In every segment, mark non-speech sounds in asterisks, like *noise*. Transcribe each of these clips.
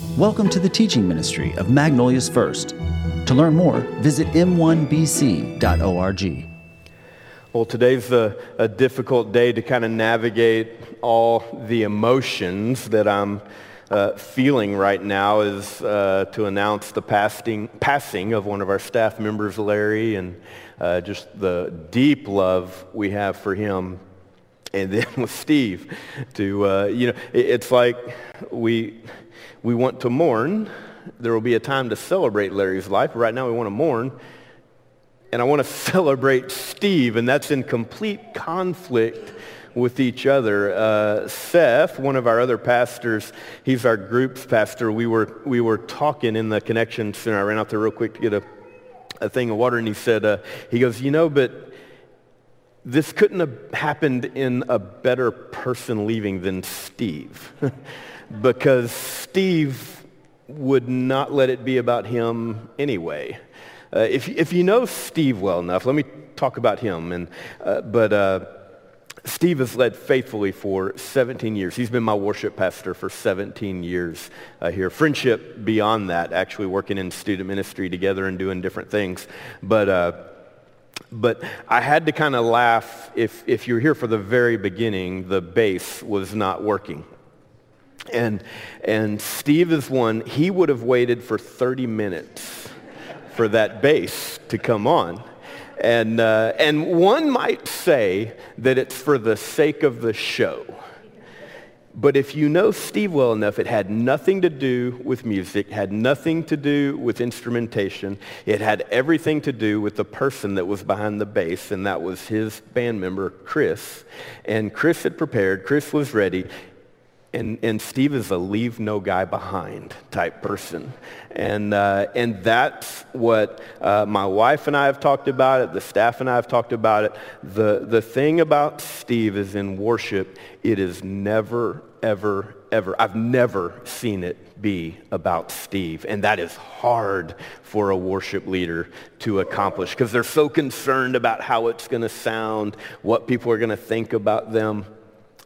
Welcome to the teaching ministry of Magnolia's First. To learn more, visit m1bc.org. Well, today's a, a difficult day to kind of navigate all the emotions that I'm uh, feeling right now is uh, to announce the passing, passing of one of our staff members, Larry, and uh, just the deep love we have for him. And then *laughs* with Steve, to, uh, you know, it, it's like we, we want to mourn. There will be a time to celebrate Larry's life. Right now we want to mourn. And I want to *laughs* celebrate Steve, and that's in complete conflict with each other. Uh, Seth, one of our other pastors, he's our group's pastor. We were, we were talking in the connection center. I ran out there real quick to get a, a thing of water, and he said, uh, he goes, you know, but this couldn't have happened in a better person leaving than Steve. *laughs* because Steve would not let it be about him anyway. Uh, if, if you know Steve well enough, let me talk about him. And, uh, but uh, Steve has led faithfully for 17 years. He's been my worship pastor for 17 years uh, here. Friendship beyond that, actually working in student ministry together and doing different things. But, uh, but I had to kind of laugh if, if you were here for the very beginning, the bass was not working. And, and Steve is one, he would have waited for 30 minutes for that bass to come on. And, uh, and one might say that it's for the sake of the show. But if you know Steve well enough, it had nothing to do with music, had nothing to do with instrumentation. It had everything to do with the person that was behind the bass, and that was his band member, Chris. And Chris had prepared, Chris was ready, and, and Steve is a leave no guy behind type person. And, uh, and that's what uh, my wife and I have talked about it, the staff and I have talked about it. The, the thing about Steve is in worship, it is never, ever, ever, I've never seen it be about Steve. And that is hard for a worship leader to accomplish because they're so concerned about how it's going to sound, what people are going to think about them.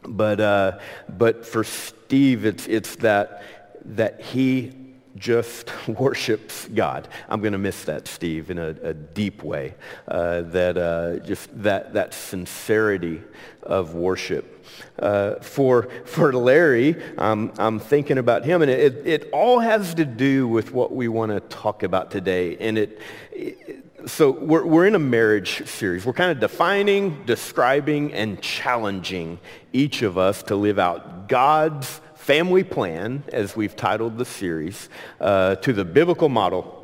But, uh, but for Steve, it's, it's that, that he just *laughs* worships God. I'm going to miss that, Steve, in a, a deep way. Uh, that uh, just that that sincerity of worship. Uh, for for Larry, um, I'm thinking about him, and it, it all has to do with what we want to talk about today. And it, it so we're, we're in a marriage series. We're kind of defining, describing, and challenging each of us to live out God's family plan, as we've titled the series, uh, to the biblical model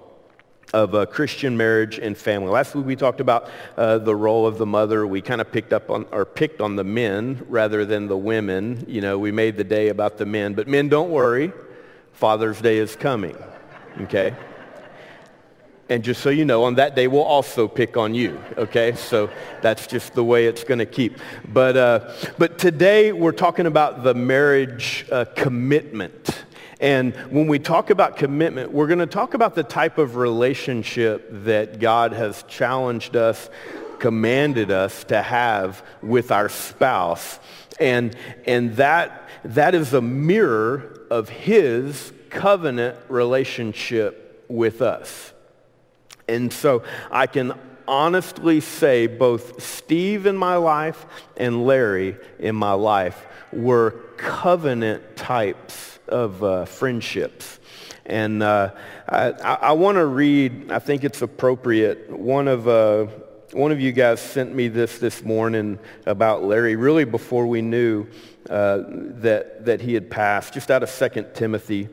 of a Christian marriage and family. Last week we talked about uh, the role of the mother. We kind of picked up on or picked on the men rather than the women. You know, we made the day about the men, but men, don't worry, Father's Day is coming. Okay. And just so you know, on that day, we'll also pick on you, okay? So that's just the way it's going to keep. But, uh, but today, we're talking about the marriage uh, commitment. And when we talk about commitment, we're going to talk about the type of relationship that God has challenged us, commanded us to have with our spouse. And, and that, that is a mirror of his covenant relationship with us. And so I can honestly say both Steve in my life and Larry in my life were covenant types of uh, friendships. And uh, I, I want to read, I think it's appropriate, one of, uh, one of you guys sent me this this morning about Larry, really before we knew uh, that, that he had passed, just out of 2 Timothy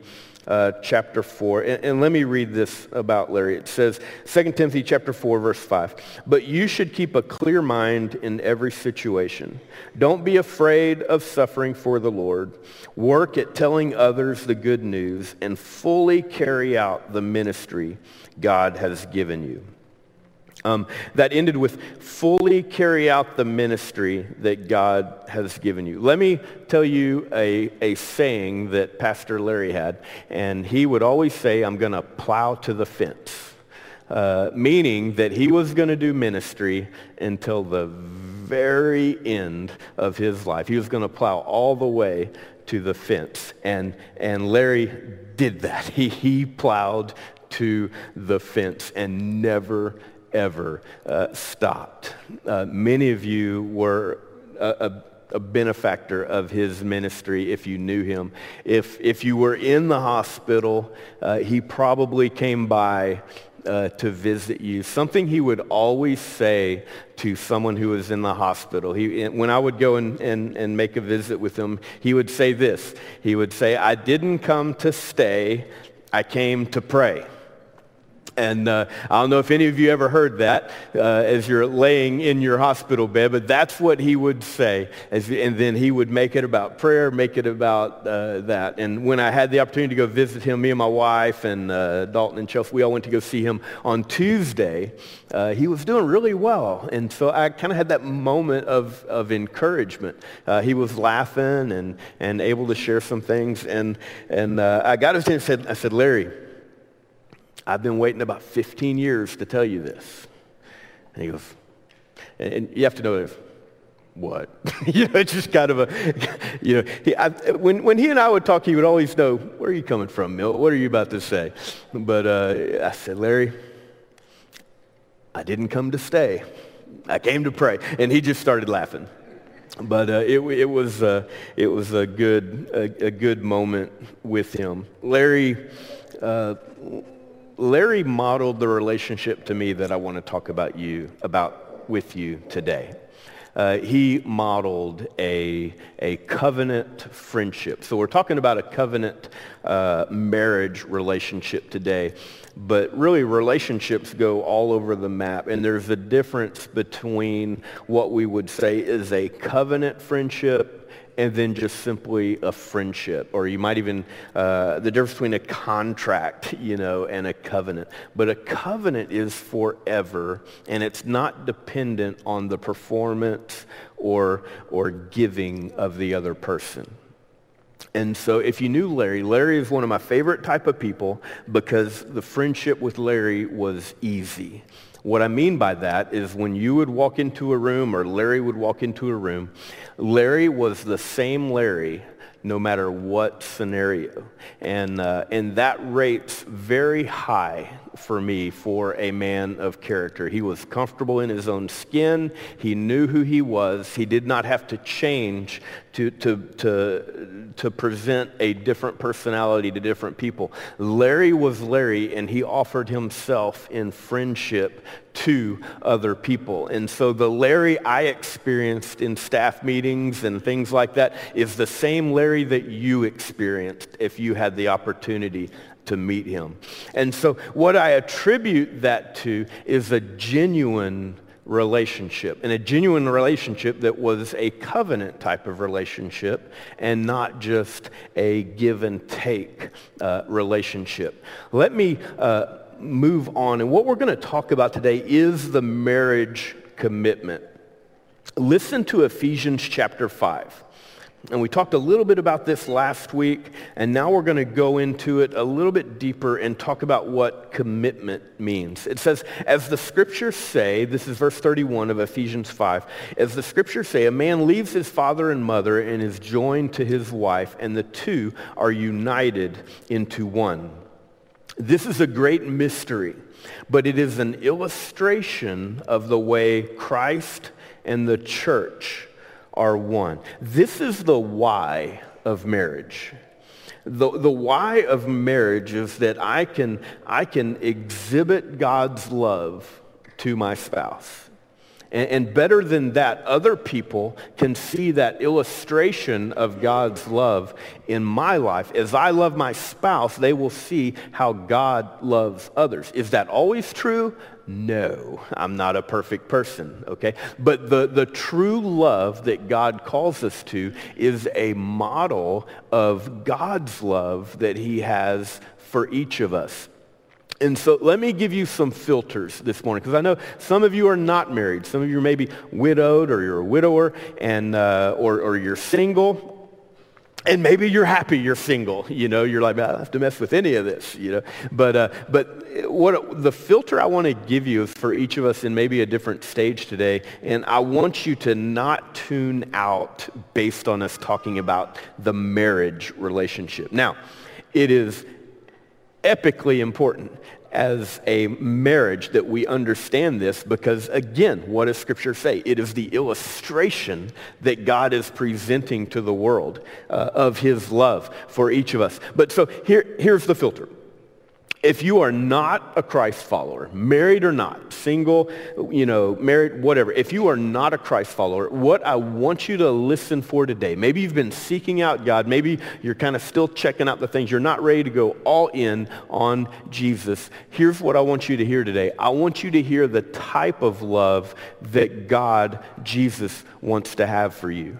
uh, chapter 4. And, and, let me read this about Larry. It says, 2 Timothy chapter 4, verse 5. But you should keep a clear mind in every situation. Don't be afraid of suffering for the Lord. Work at telling others the good news and fully carry out the ministry God has given you. Um, that ended with fully carry out the ministry that God has given you. Let me tell you a, a saying that Pastor Larry had, and he would always say, I'm going to plow to the fence, uh, meaning that he was going to do ministry until the very end of his life. He was going to plow all the way to the fence. And, and Larry did that. He, he plowed to the fence and never, ever uh, stopped. Uh, many of you were a, a a benefactor of his ministry if you knew him. If, if you were in the hospital, uh, he probably came by uh, to visit you. Something he would always say to someone who was in the hospital. He, when I would go and, and, and make a visit with him, he would say this. He would say, I didn't come to stay, I came to pray. And uh, I don't know if any of you ever heard that uh, as you're laying in your hospital bed, but that's what he would say. As, and then he would make it about prayer, make it about uh, that. And when I had the opportunity to go visit him, me and my wife and uh, Dalton and Chelsea, we all went to go see him on Tuesday. Uh, he was doing really well. And so I kind of had that moment of, of encouragement. Uh, he was laughing and, and able to share some things. And, and I got his hand and said, I said, Larry, I've been waiting about 15 years to tell you this. And he goes, and you have to know this. What? *laughs* you know, it's just kind of a, you know, he, I, when, when he and I would talk, he would always know, where are you coming from, Milt? What are you about to say? But uh, I said, Larry, I didn't come to stay. I came to pray. And he just started laughing. But uh, it, it, was, uh, it was a good, a, a, good moment with him. Larry, uh, Larry modeled the relationship to me that I want to talk about you about with you today. Uh, he modeled a, a covenant friendship. So we're talking about a covenant uh, marriage relationship today. But really, relationships go all over the map. And there's a difference between what we would say is a covenant friendship and then just simply a friendship, or you might even, uh, the difference between a contract, you know, and a covenant. But a covenant is forever, and it's not dependent on the performance or, or giving of the other person. And so if you knew Larry, Larry is one of my favorite type of people because the friendship with Larry was easy. What I mean by that is when you would walk into a room or Larry would walk into a room, Larry was the same Larry no matter what scenario. And, uh, and that rates very high for me for a man of character. He was comfortable in his own skin. He knew who he was. He did not have to change to, to, to, to present a different personality to different people. Larry was Larry, and he offered himself in friendship to other people. And so the Larry I experienced in staff meetings and things like that is the same Larry that you experienced if you had the opportunity to meet him. And so what I attribute that to is a genuine relationship and a genuine relationship that was a covenant type of relationship and not just a give and take uh, relationship. Let me uh, move on. And what we're going to talk about today is the marriage commitment. Listen to Ephesians chapter 5. And we talked a little bit about this last week, and now we're going to go into it a little bit deeper and talk about what commitment means. It says, as the scriptures say, this is verse 31 of Ephesians 5, as the scriptures say, a man leaves his father and mother and is joined to his wife, and the two are united into one. This is a great mystery, but it is an illustration of the way Christ and the church are one. This is the why of marriage. The, the why of marriage is that I can, I can exhibit God's love to my spouse. And, and better than that, other people can see that illustration of God's love in my life. As I love my spouse, they will see how God loves others. Is that always true? No, I'm not a perfect person, okay? But the, the true love that God calls us to is a model of God's love that he has for each of us. And so let me give you some filters this morning because I know some of you are not married. Some of you may be widowed or you're a widower and, uh, or, or you're single. And maybe you're happy you're single. You know, you're like, I don't have to mess with any of this. You know, but uh, but what the filter I want to give you for each of us in maybe a different stage today, and I want you to not tune out based on us talking about the marriage relationship. Now, it is epically important as a marriage that we understand this because again what does scripture say? It is the illustration that god is presenting to the world uh, of his love for each of us. But so here, here's the filter if you are not a Christ follower, married or not, single, you know, married, whatever, if you are not a Christ follower, what I want you to listen for today, maybe you've been seeking out God, maybe you're kind of still checking out the things, you're not ready to go all in on Jesus. Here's what I want you to hear today. I want you to hear the type of love that God, Jesus, wants to have for you.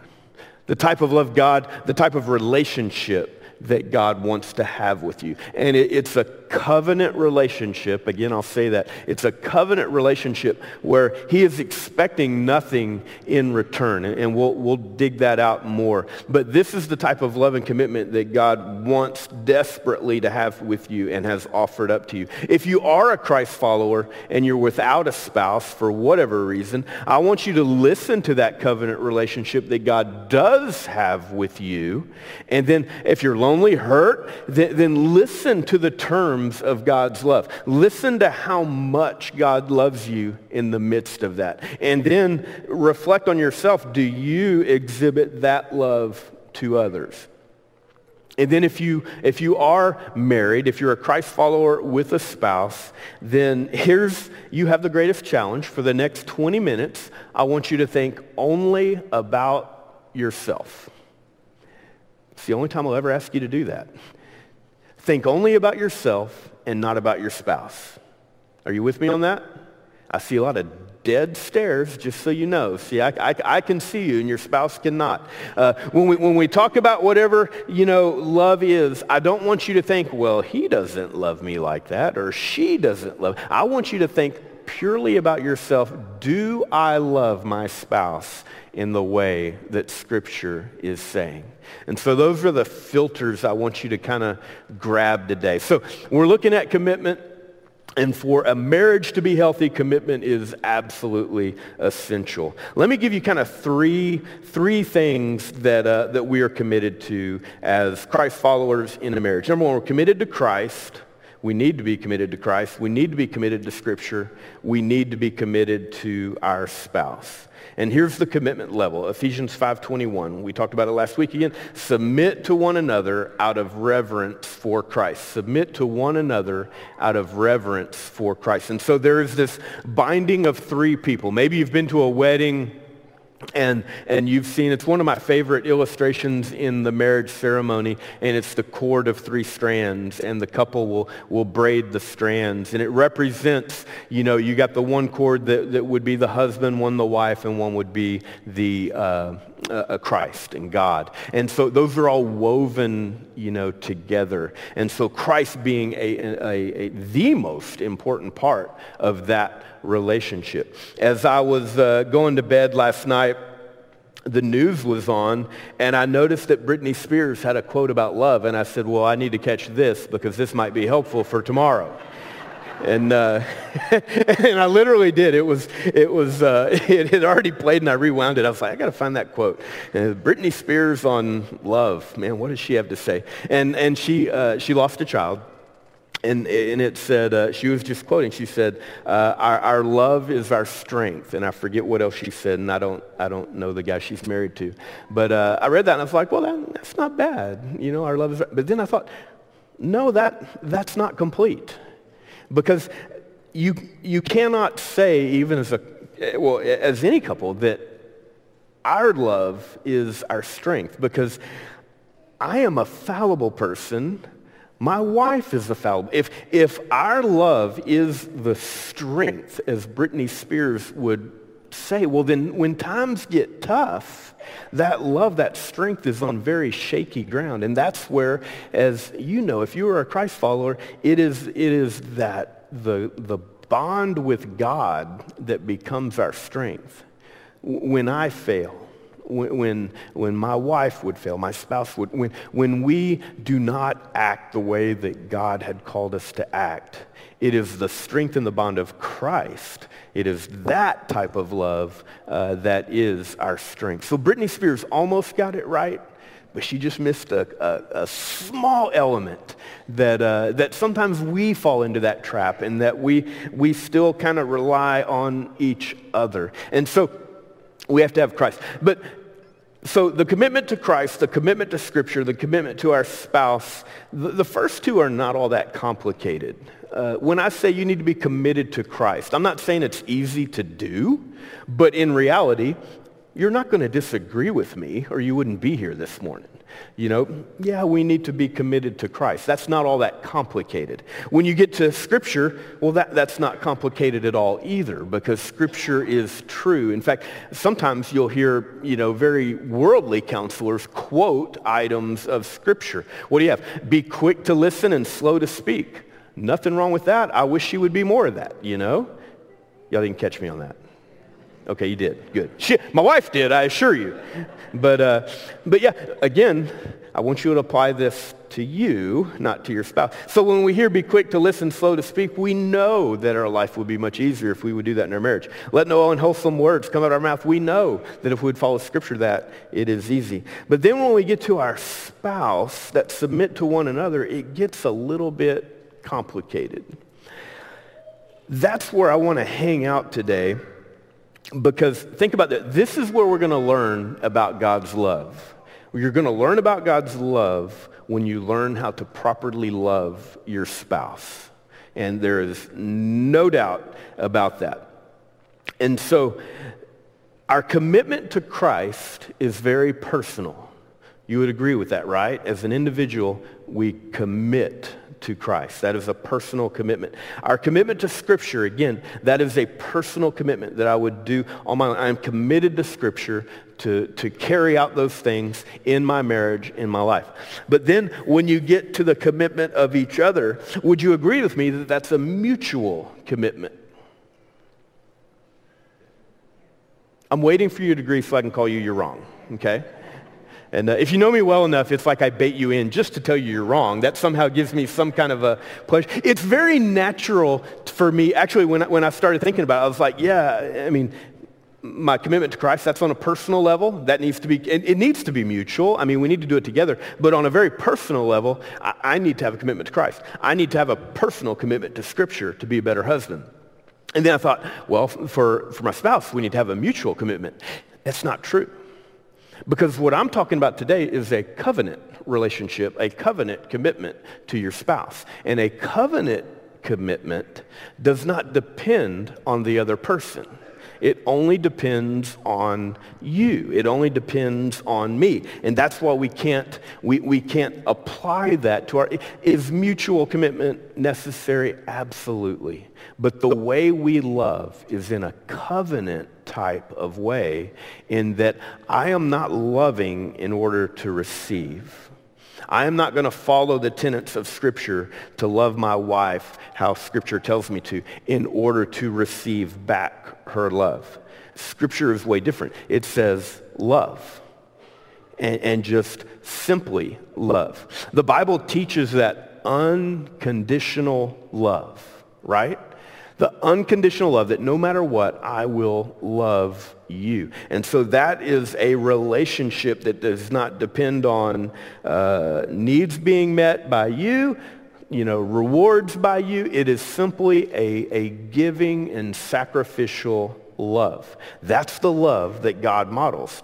The type of love God, the type of relationship that God wants to have with you. And it, it's a covenant relationship. Again, I'll say that. It's a covenant relationship where he is expecting nothing in return. And, we'll, we'll dig that out more. But this is the type of love and commitment that God wants desperately to have with you and has offered up to you. If you are a Christ follower and you're without a spouse for whatever reason, I want you to listen to that covenant relationship that God does have with you. And then if you're lonely, hurt, then, then listen to the terms terms of God's love. Listen to how much God loves you in the midst of that. And then reflect on yourself. Do you exhibit that love to others? And then if you, if you are married, if you're a Christ follower with a spouse, then here's, you have the greatest challenge. For the next 20 minutes, I want you to think only about yourself. It's the only time I'll ever ask you to do that. Think only about yourself and not about your spouse. Are you with me on that? I see a lot of dead stares, just so you know. See, I, I, I can see you and your spouse cannot. Uh, when, we, when we talk about whatever, you know, love is, I don't want you to think, well, he doesn't love me like that or she doesn't love. I want you to think purely about yourself. Do I love my spouse in the way that Scripture is saying? And so those are the filters I want you to kind of grab today. So we're looking at commitment. And for a marriage to be healthy, commitment is absolutely essential. Let me give you kind of three, three things that, uh, that we are committed to as Christ followers in a marriage. Number one, we're committed to Christ. We need to be committed to Christ. We need to be committed to Scripture. We need to be committed to our spouse. And here's the commitment level. Ephesians 5.21. We talked about it last week again. Submit to one another out of reverence for Christ. Submit to one another out of reverence for Christ. And so there is this binding of three people. Maybe you've been to a wedding and, and you've seen, it's one of my favorite illustrations in the marriage ceremony, and it's the cord of three strands, and the couple will, will braid the strands. And it represents, you know, you got the one cord that, that would be the husband, one the wife, and one would be the uh, uh, Christ and God. And so those are all woven, you know, together. And so Christ being a, a, a the most important part of that relationship. As I was uh, going to bed last night, the news was on, and I noticed that Britney Spears had a quote about love, and I said, well, I need to catch this because this might be helpful for tomorrow. And uh, *laughs* and I literally did. It was it was uh, *laughs* it had already played, and I rewound it. I was like, I got to find that quote. And Britney Spears on love. Man, what does she have to say? And and she uh, she lost a child, and, and it said, uh, she was just quoting, she said, uh, our, our love is our strength. And I forget what else she said, and I don't, I don't know the guy she's married to. But uh, I read that, and I was like, well, that, that's not bad. You know, our love is, but then I thought, no, that, that's not complete. Because you, you cannot say, even as a, well, as any couple, that our love is our strength. Because I am a fallible person my wife is a fallible. If, if our love is the strength, as Britney Spears would say, well, then when times get tough, that love, that strength is on very shaky ground. And that's where, as you know, if you are a Christ follower, it is, it is that the, the bond with God that becomes our strength. When I fail, when, when, my wife would fail, my spouse would, when, when we do not act the way that God had called us to act, it is the strength and the bond of Christ. It is that type of love uh, that is our strength. So Britney Spears almost got it right, but she just missed a, a, a small element that, uh, that sometimes we fall into that trap and that we, we still kind of rely on each other. And so we have to have Christ. But so the commitment to Christ, the commitment to Scripture, the commitment to our spouse, the, the first two are not all that complicated. Uh, when I say you need to be committed to Christ, I'm not saying it's easy to do, but in reality, you're not going to disagree with me or you wouldn't be here this morning. You know, yeah, we need to be committed to Christ. That's not all that complicated. When you get to Scripture, well, that, that's not complicated at all either because Scripture is true. In fact, sometimes you'll hear, you know, very worldly counselors quote items of Scripture. What do you have? Be quick to listen and slow to speak. Nothing wrong with that. I wish you would be more of that, you know? Y'all didn't catch me on that. Okay, you did. Good. She, my wife did, I assure you. But, uh, but yeah, again, I want you to apply this to you, not to your spouse. So when we hear be quick to listen, slow to speak, we know that our life would be much easier if we would do that in our marriage. Let no unwholesome words come out of our mouth. We know that if we would follow Scripture that it is easy. But then when we get to our spouse that submit to one another, it gets a little bit complicated. That's where I want to hang out today because think about that. This is where we're going to learn about God's love. You're going to learn about God's love when you learn how to properly love your spouse. And there is no doubt about that. And so our commitment to Christ is very personal. You would agree with that, right? As an individual, we commit to Christ. That is a personal commitment. Our commitment to Scripture, again, that is a personal commitment that I would do on my own. I am committed to Scripture to, to carry out those things in my marriage, in my life. But then when you get to the commitment of each other, would you agree with me that that's a mutual commitment? I'm waiting for you to agree so I can call you you're wrong, okay? And uh, if you know me well enough, it's like I bait you in just to tell you you're wrong. That somehow gives me some kind of a pleasure. It's very natural for me. Actually, when I, when I started thinking about it, I was like, yeah, I mean, my commitment to Christ, that's on a personal level. That needs to be, it, it, needs to be mutual. I mean, we need to do it together. But on a very personal level, I, I need to have a commitment to Christ. I need to have a personal commitment to Scripture to be a better husband. And then I thought, well, for, for my spouse, we need to have a mutual commitment. That's not true. Because what I'm talking about today is a covenant relationship, a covenant commitment to your spouse. And a covenant commitment does not depend on the other person. It only depends on you. It only depends on me. And that's why we can't, we, we can't apply that to our, is mutual commitment necessary? Absolutely. But the way we love is in a covenant type of way in that I am not loving in order to receive. I am not going to follow the tenets of Scripture to love my wife how Scripture tells me to in order to receive back her love. Scripture is way different. It says love and, and just simply love. The Bible teaches that unconditional love, right? The unconditional love that no matter what, I will love you. And so that is a relationship that does not depend on uh, needs being met by you, you know, rewards by you. It is simply a, a giving and sacrificial love. That's the love that God models.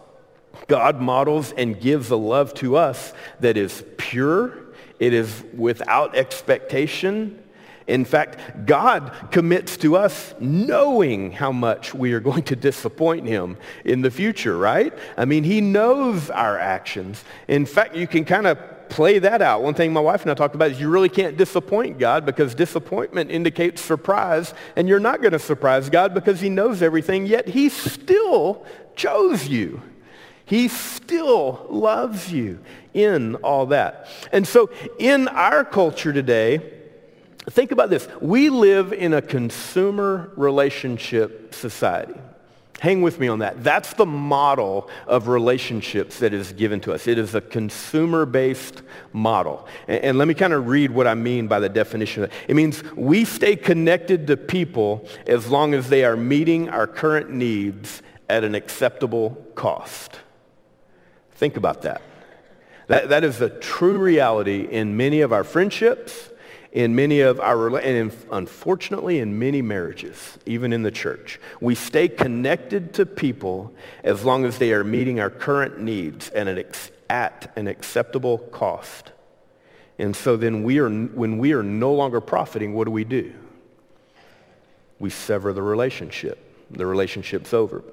God models and gives a love to us that is pure. It is without expectation. In fact, God commits to us knowing how much we are going to disappoint him in the future, right? I mean, he knows our actions. In fact, you can kind of play that out. One thing my wife and I talked about is you really can't disappoint God because disappointment indicates surprise, and you're not going to surprise God because he knows everything, yet he still chose you. He still loves you in all that. And so in our culture today, Think about this. We live in a consumer relationship society. Hang with me on that. That's the model of relationships that is given to us. It is a consumer-based model. And, and let me kind of read what I mean by the definition. It means we stay connected to people as long as they are meeting our current needs at an acceptable cost. Think about that. That, that is a true reality in many of our friendships, in many of our, and in, unfortunately in many marriages, even in the church. We stay connected to people as long as they are meeting our current needs and at, at an acceptable cost. And so then we are, when we are no longer profiting, what do we do? We sever the relationship. The relationship's over.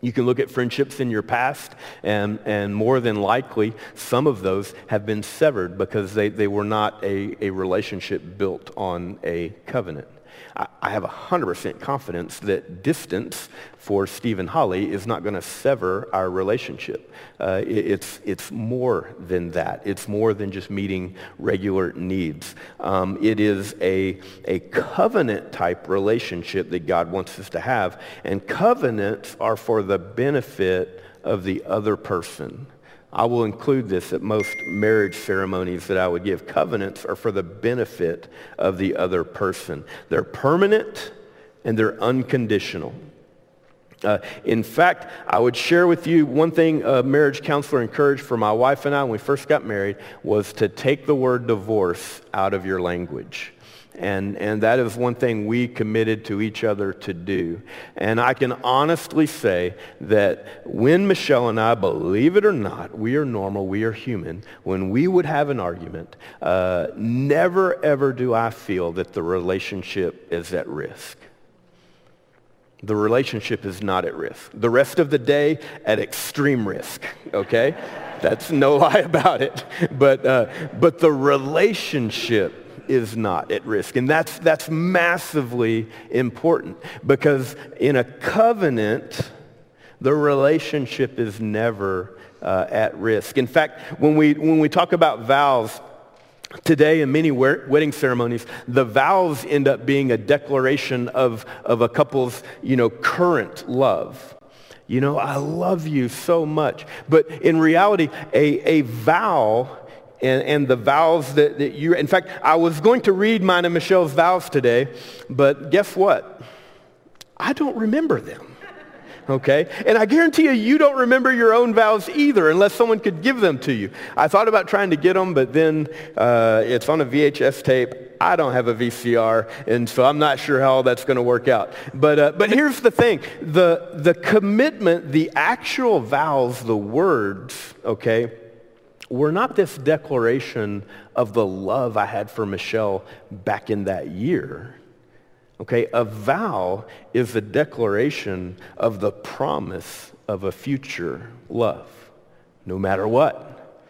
You can look at friendships in your past, and, and more than likely, some of those have been severed because they, they were not a, a relationship built on a covenant. I, have 100% confidence that distance for Stephen Holly is not going to sever our relationship. Uh, it, it's, it's more than that. It's more than just meeting regular needs. Um, it is a, a covenant type relationship that God wants us to have. And covenants are for the benefit of the other person. I will include this at most marriage ceremonies that I would give. Covenants are for the benefit of the other person. They're permanent and they're unconditional. Uh, in fact, I would share with you one thing a marriage counselor encouraged for my wife and I when we first got married was to take the word divorce out of your language. And, and that is one thing we committed to each other to do. And I can honestly say that when Michelle and I, believe it or not, we are normal, we are human, when we would have an argument, uh, never ever do I feel that the relationship is at risk. The relationship is not at risk. The rest of the day, at extreme risk, okay? That's no *laughs* lie about it. But, uh, but the relationship is not at risk. And that's, that's massively important because in a covenant, the relationship is never uh, at risk. In fact, when we, when we talk about vows, Today, in many wedding ceremonies, the vows end up being a declaration of, of a couple's, you know, current love. You know, I love you so much. But in reality, a, a vow and, and the vows that, that you, in fact, I was going to read mine and Michelle's vows today, but guess what? I don't remember them. Okay? And I guarantee you, you don't remember your own vows either unless someone could give them to you. I thought about trying to get them, but then uh, it's on a VHS tape. I don't have a VCR, and so I'm not sure how that's going to work out. But, uh, but here's the thing. The, the commitment, the actual vows, the words, okay, were not this declaration of the love I had for Michelle back in that year. Okay, a vow is a declaration of the promise of a future love, no matter what,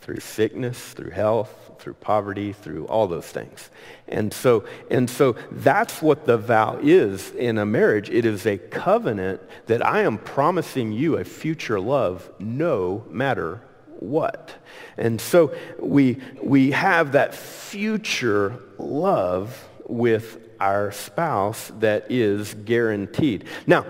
through sickness, through health, through poverty, through all those things. And so, and so that's what the vow is in a marriage. It is a covenant that I am promising you a future love no matter what. And so we, we have that future love with our spouse that is guaranteed. Now,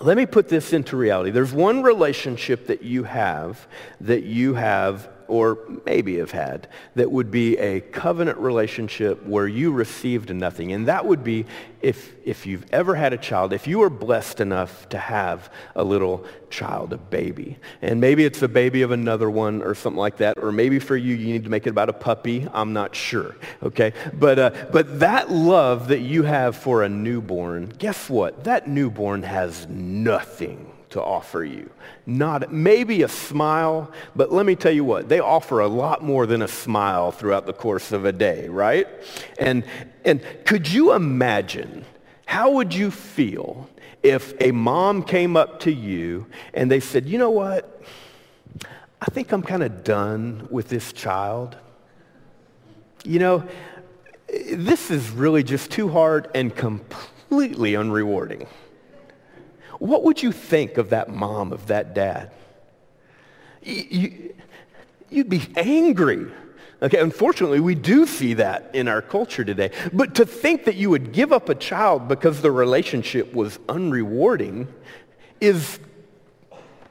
let me put this into reality. There's one relationship that you have that you have or maybe have had that would be a covenant relationship where you received nothing. And that would be if, if you've ever had a child, if you were blessed enough to have a little child, a baby. And maybe it's a baby of another one or something like that. Or maybe for you, you need to make it about a puppy. I'm not sure. Okay? But, uh, but that love that you have for a newborn, guess what? That newborn has nothing to offer you. Not maybe a smile, but let me tell you what, they offer a lot more than a smile throughout the course of a day, right? And and could you imagine how would you feel if a mom came up to you and they said, "You know what? I think I'm kind of done with this child. You know, this is really just too hard and completely unrewarding." What would you think of that mom, of that dad? You, would be angry. Okay, unfortunately, we do see that in our culture today. But to think that you would give up a child because the relationship was unrewarding is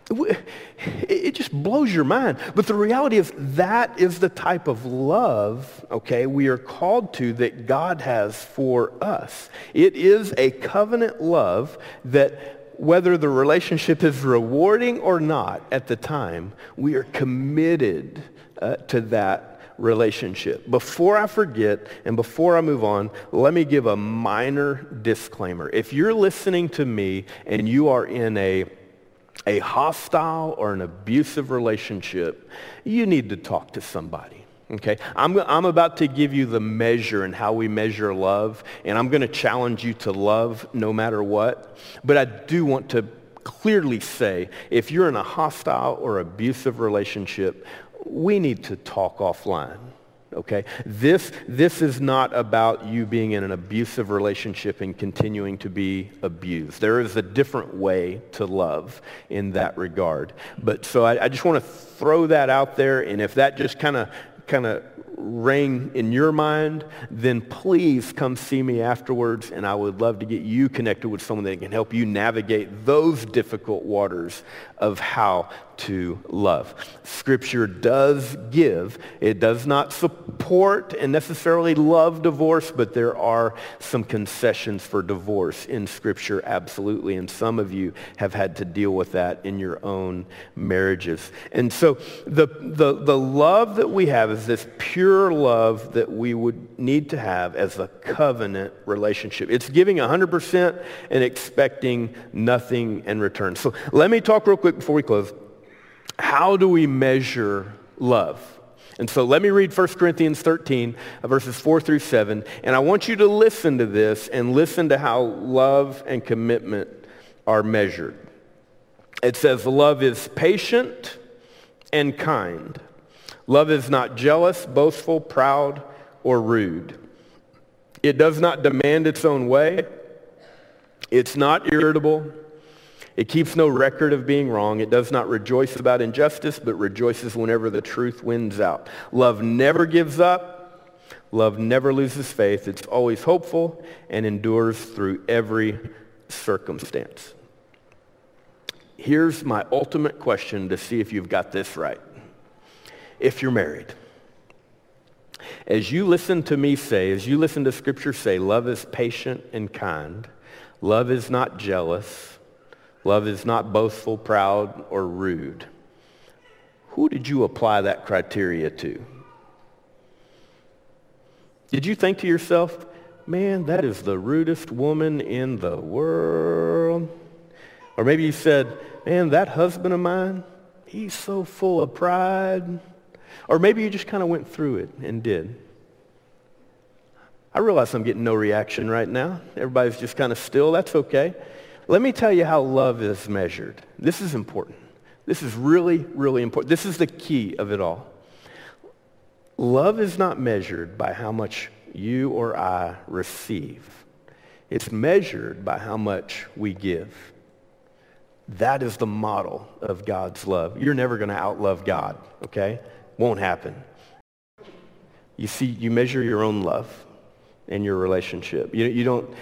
it just blows your mind. But the reality is that is the type of love, okay, we are called to that God has for us. It is a covenant love that whether the relationship is rewarding or not at the time, we are committed uh, to that relationship. Before I forget and before I move on, let me give a minor disclaimer. If you're listening to me and you are in a a hostile or an abusive relationship, you need to talk to somebody. Okay, I'm, I'm about to give you the measure and how we measure love, and I'm going to challenge you to love no matter what. But I do want to clearly say, if you're in a hostile or abusive relationship, we need to talk offline okay? This, this is not about you being in an abusive relationship and continuing to be abused. There is a different way to love in that regard. But so I, I just want to throw that out there, and if that just kind of kind of ring in your mind, then please come see me afterwards and I would love to get you connected with someone that can help you navigate those difficult waters of how to love. Scripture does give. It does not support and necessarily love divorce, but there are some concessions for divorce in Scripture, absolutely. And some of you have had to deal with that in your own marriages. And so the, the, the love that we have is this pure love that we would need to have as a covenant relationship. It's giving 100% and expecting nothing in return. So let me talk real quick before we close how do we measure love? And so let me read 1 Corinthians 13, uh, verses 4 through 7. And I want you to listen to this and listen to how love and commitment are measured. It says, love is patient and kind. Love is not jealous, boastful, proud, or rude. It does not demand its own way. It's not irritable. It keeps no record of being wrong. It does not rejoice about injustice, but rejoices whenever the truth wins out. Love never gives up. Love never loses faith. It's always hopeful and endures through every circumstance. Here's my ultimate question to see if you've got this right. If you're married, as you listen to me say, as you listen to Scripture say, love is patient and kind. Love is not jealous. Love is not boastful, proud, or rude. Who did you apply that criteria to? Did you think to yourself, man, that is the rudest woman in the world? Or maybe you said, man, that husband of mine, he's so full of pride. Or maybe you just kind of went through it and did. I realize I'm getting no reaction right now. Everybody's just kind of still. That's okay. Let me tell you how love is measured. This is important. This is really, really important. This is the key of it all. Love is not measured by how much you or I receive. It's measured by how much we give. That is the model of God's love. You're never going to outlove God, okay? Won't happen. You see, you measure your own love in your relationship. You, you don't,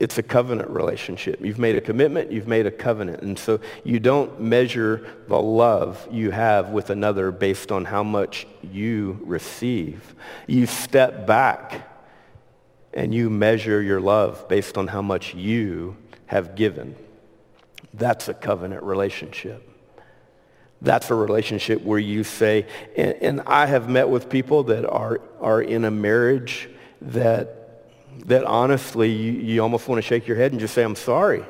it's a covenant relationship. You've made a commitment, you've made a covenant. And so you don't measure the love you have with another based on how much you receive. You step back and you measure your love based on how much you have given. That's a covenant relationship. That's a relationship where you say, and, and I have met with people that are, are in a marriage that that honestly you, you almost want to shake your head and just say, I'm sorry.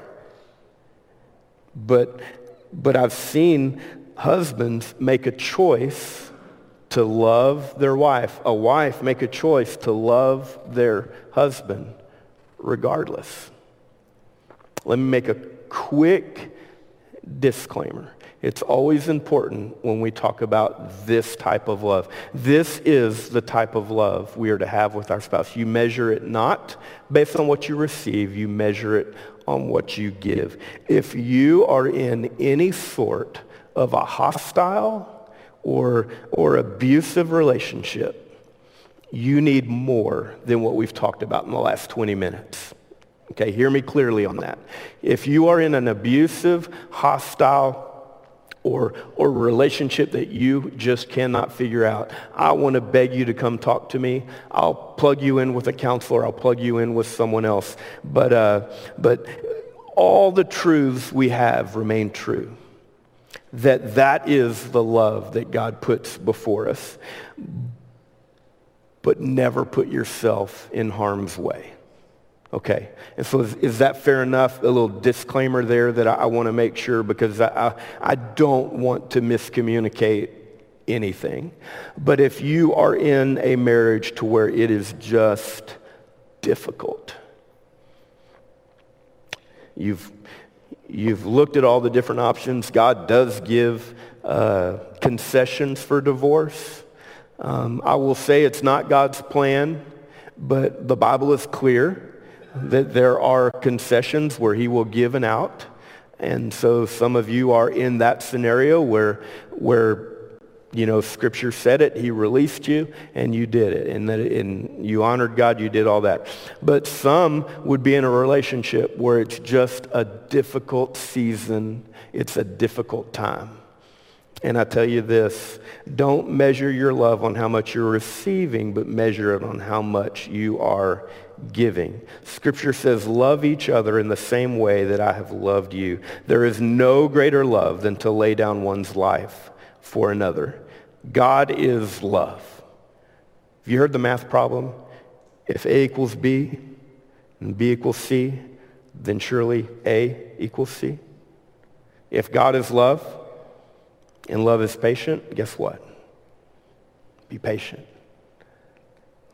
But, but I've seen husbands make a choice to love their wife, a wife make a choice to love their husband regardless. Let me make a quick disclaimer. It's always important when we talk about this type of love. This is the type of love we are to have with our spouse. You measure it not based on what you receive. You measure it on what you give. If you are in any sort of a hostile or, or abusive relationship, you need more than what we've talked about in the last 20 minutes. Okay, hear me clearly on that. If you are in an abusive, hostile, or, or relationship that you just cannot figure out, I want to beg you to come talk to me. I'll plug you in with a counselor. I'll plug you in with someone else. But, uh, but all the truths we have remain true. That that is the love that God puts before us. But never put yourself in harm's way. Okay, and so is, is, that fair enough? A little disclaimer there that I, I want to make sure because I, I, I don't want to miscommunicate anything. But if you are in a marriage to where it is just difficult, you've, you've looked at all the different options. God does give uh, concessions for divorce. Um, I will say it's not God's plan, but the Bible is clear that there are concessions where he will give an out. And so some of you are in that scenario where, where you know, Scripture said it, he released you, and you did it. And, that, and you honored God, you did all that. But some would be in a relationship where it's just a difficult season. It's a difficult time. And I tell you this, don't measure your love on how much you're receiving, but measure it on how much you are giving. Scripture says, love each other in the same way that I have loved you. There is no greater love than to lay down one's life for another. God is love. Have you heard the math problem? If A equals B and B equals C, then surely A equals C. If God is love and love is patient, guess what? Be patient.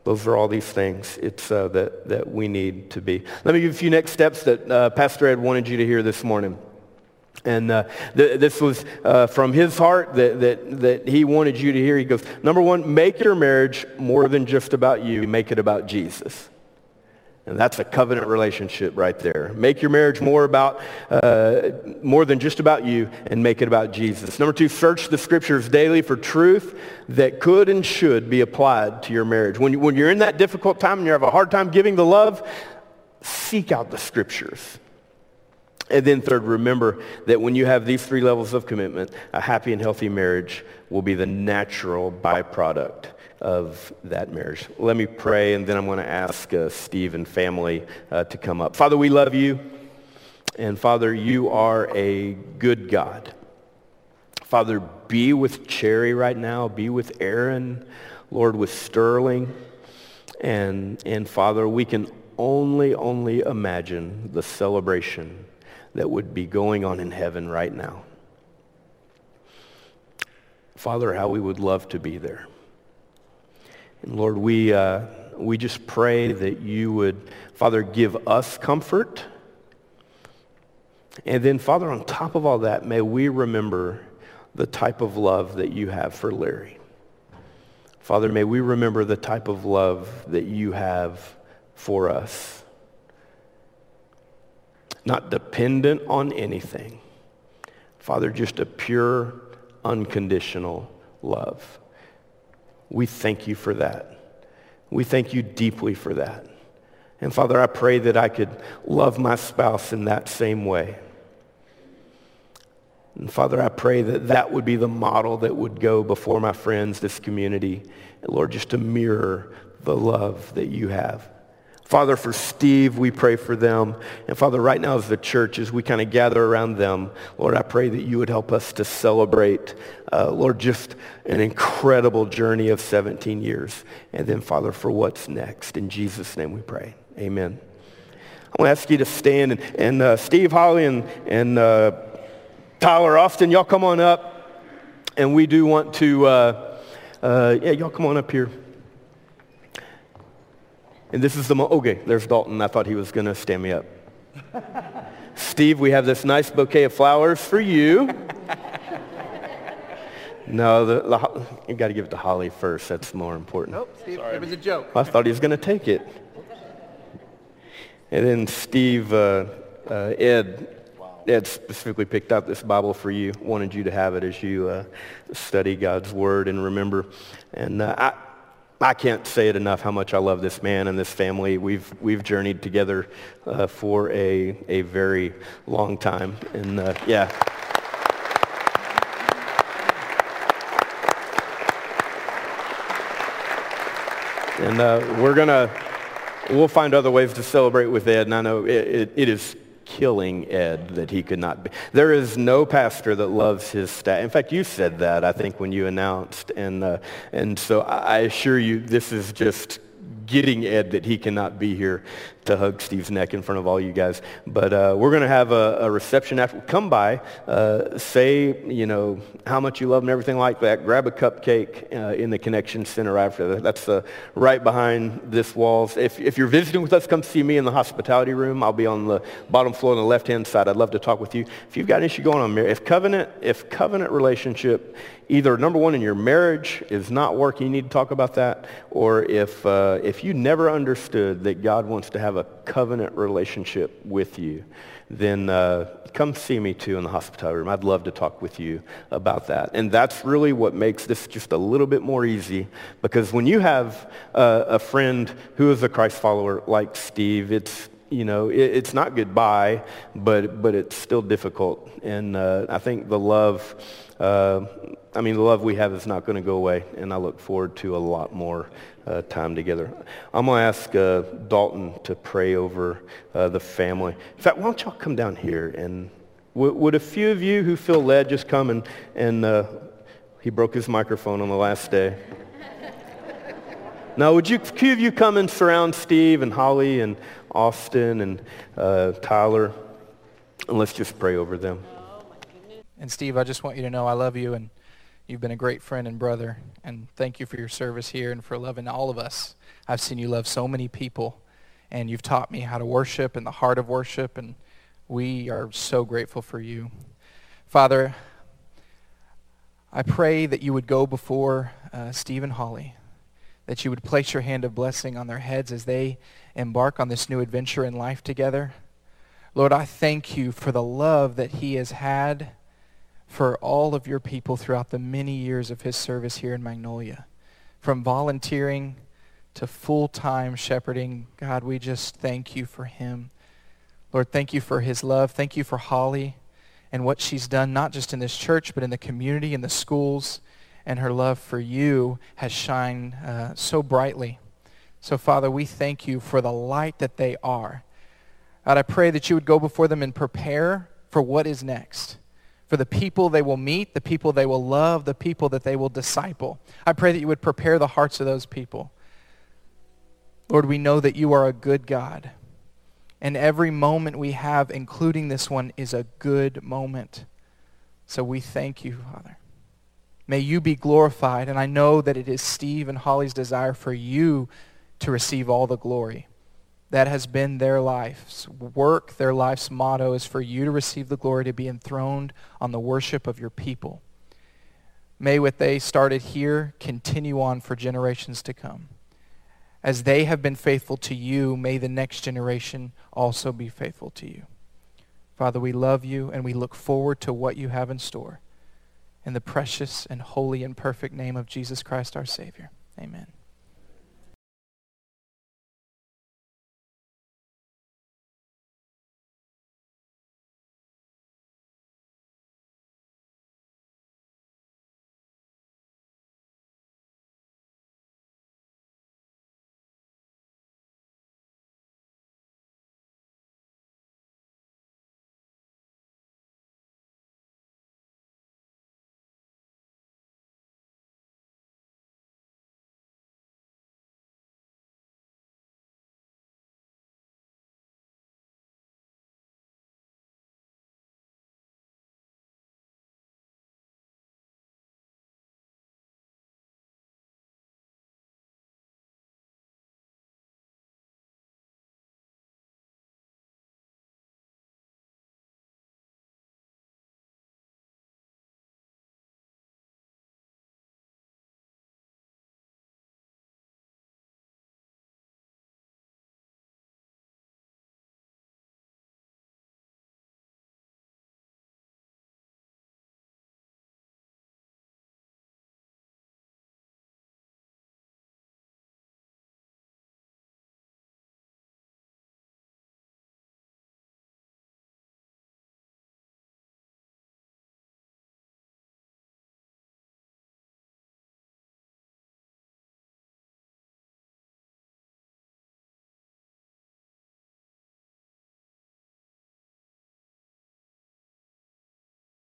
Those are all these things it's, uh, that, that we need to be. Let me give a few next steps that uh, Pastor Ed wanted you to hear this morning. And uh, th- this was uh, from his heart that, that, that he wanted you to hear. He goes, number one, make your marriage more than just about you. Make it about Jesus. And that's a covenant relationship right there. Make your marriage more about, uh, more than just about you and make it about Jesus. Number two, search the scriptures daily for truth that could and should be applied to your marriage. When, you, when you're in that difficult time and you have a hard time giving the love, seek out the scriptures. And then third, remember that when you have these three levels of commitment, a happy and healthy marriage will be the natural byproduct of that marriage. Let me pray, and then I'm going to ask uh, Steve and family uh, to come up. Father, we love you. And Father, you are a good God. Father, be with Cherry right now. Be with Aaron. Lord, with Sterling. And, and Father, we can only, only imagine the celebration that would be going on in heaven right now. Father, how we would love to be there. And Lord, we, uh, we just pray that you would, Father, give us comfort. And then, Father, on top of all that, may we remember the type of love that you have for Larry. Father, may we remember the type of love that you have for us. Not dependent on anything. Father, just a pure, unconditional love. We thank you for that. We thank you deeply for that. And Father, I pray that I could love my spouse in that same way. And Father, I pray that that would be the model that would go before my friends, this community. And Lord, just to mirror the love that you have. Father, for Steve, we pray for them. And Father, right now as the church, as we kind of gather around them, Lord, I pray that you would help us to celebrate, uh, Lord, just an incredible journey of 17 years. And then, Father, for what's next. In Jesus' name we pray. Amen. I want to ask you to stand. And, and uh, Steve, Holly, and, and uh, Tyler Austin, y'all come on up. And we do want to, uh, uh, yeah, y'all come on up here. And this is the, mo- okay, there's Dalton. I thought he was going to stand me up. Steve, we have this nice bouquet of flowers for you. no, the, the, you got to give it to Holly first. That's more important. Nope, Steve, Sorry. it was a joke. I thought he was going to take it. And then Steve, uh, uh, Ed. Ed specifically picked out this Bible for you, wanted you to have it as you uh, study God's Word and remember. And uh, I, I can't say it enough how much I love this man and this family. We've, we've journeyed together uh, for a, a very long time. And uh, yeah. And uh, we're going to, we'll find other ways to celebrate with Ed. And I know it, it, it is killing Ed that he could not be. There is no pastor that loves his staff. In fact, you said that, I think, when you announced. And, uh, and so I assure you, this is just getting Ed that he cannot be here to hug Steve's neck in front of all you guys. But uh, we're going to have a, a, reception after. Come by, uh, say, you know, how much you love him, everything like that. Grab a cupcake uh, in the Connection Center after that. That's uh, right behind this wall. If, if you're visiting with us, come see me in the hospitality room. I'll be on the bottom floor on the left-hand side. I'd love to talk with you. If you've got an issue going on, if covenant, if covenant relationship, either number one in your marriage is not working, you need to talk about that, or if, uh, if you never understood that God wants to have have a covenant relationship with you, then uh, come see me too in the hospitality room. I'd love to talk with you about that. And that's really what makes this just a little bit more easy because when you have uh, a friend who is a Christ follower like Steve, it's you know, it, it's not goodbye, but but it's still difficult. And uh, I think the love, uh, I mean, the love we have is not going to go away. And I look forward to a lot more uh, time together. I'm going to ask uh, Dalton to pray over uh, the family. In fact, why don't y'all come down here and w- would a few of you who feel led just come and, and uh, he broke his microphone on the last day. now, would you, a few of you come and surround Steve and Holly and Austin and uh, Tyler? And let's just pray over them. And Steve, I just want you to know I love you and You've been a great friend and brother, and thank you for your service here and for loving all of us. I've seen you love so many people, and you've taught me how to worship and the heart of worship, and we are so grateful for you. Father, I pray that you would go before uh, and Holly, that you would place your hand of blessing on their heads as they embark on this new adventure in life together. Lord, I thank you for the love that he has had for all of your people throughout the many years of his service here in Magnolia. From volunteering to full-time shepherding, God, we just thank you for him. Lord, thank you for his love. Thank you for Holly and what she's done, not just in this church, but in the community, in the schools. And her love for you has shined uh, so brightly. So, Father, we thank you for the light that they are. God, I pray that you would go before them and prepare for what is next for the people they will meet, the people they will love, the people that they will disciple. I pray that you would prepare the hearts of those people. Lord, we know that you are a good God. And every moment we have, including this one, is a good moment. So we thank you, Father. May you be glorified. And I know that it is Steve and Holly's desire for you to receive all the glory that has been their life's work, their life's motto is for you to receive the glory, to be enthroned on the worship of your people. May what they started here continue on for generations to come. As they have been faithful to you, may the next generation also be faithful to you. Father, we love you and we look forward to what you have in store. In the precious and holy and perfect name of Jesus Christ our Savior. Amen.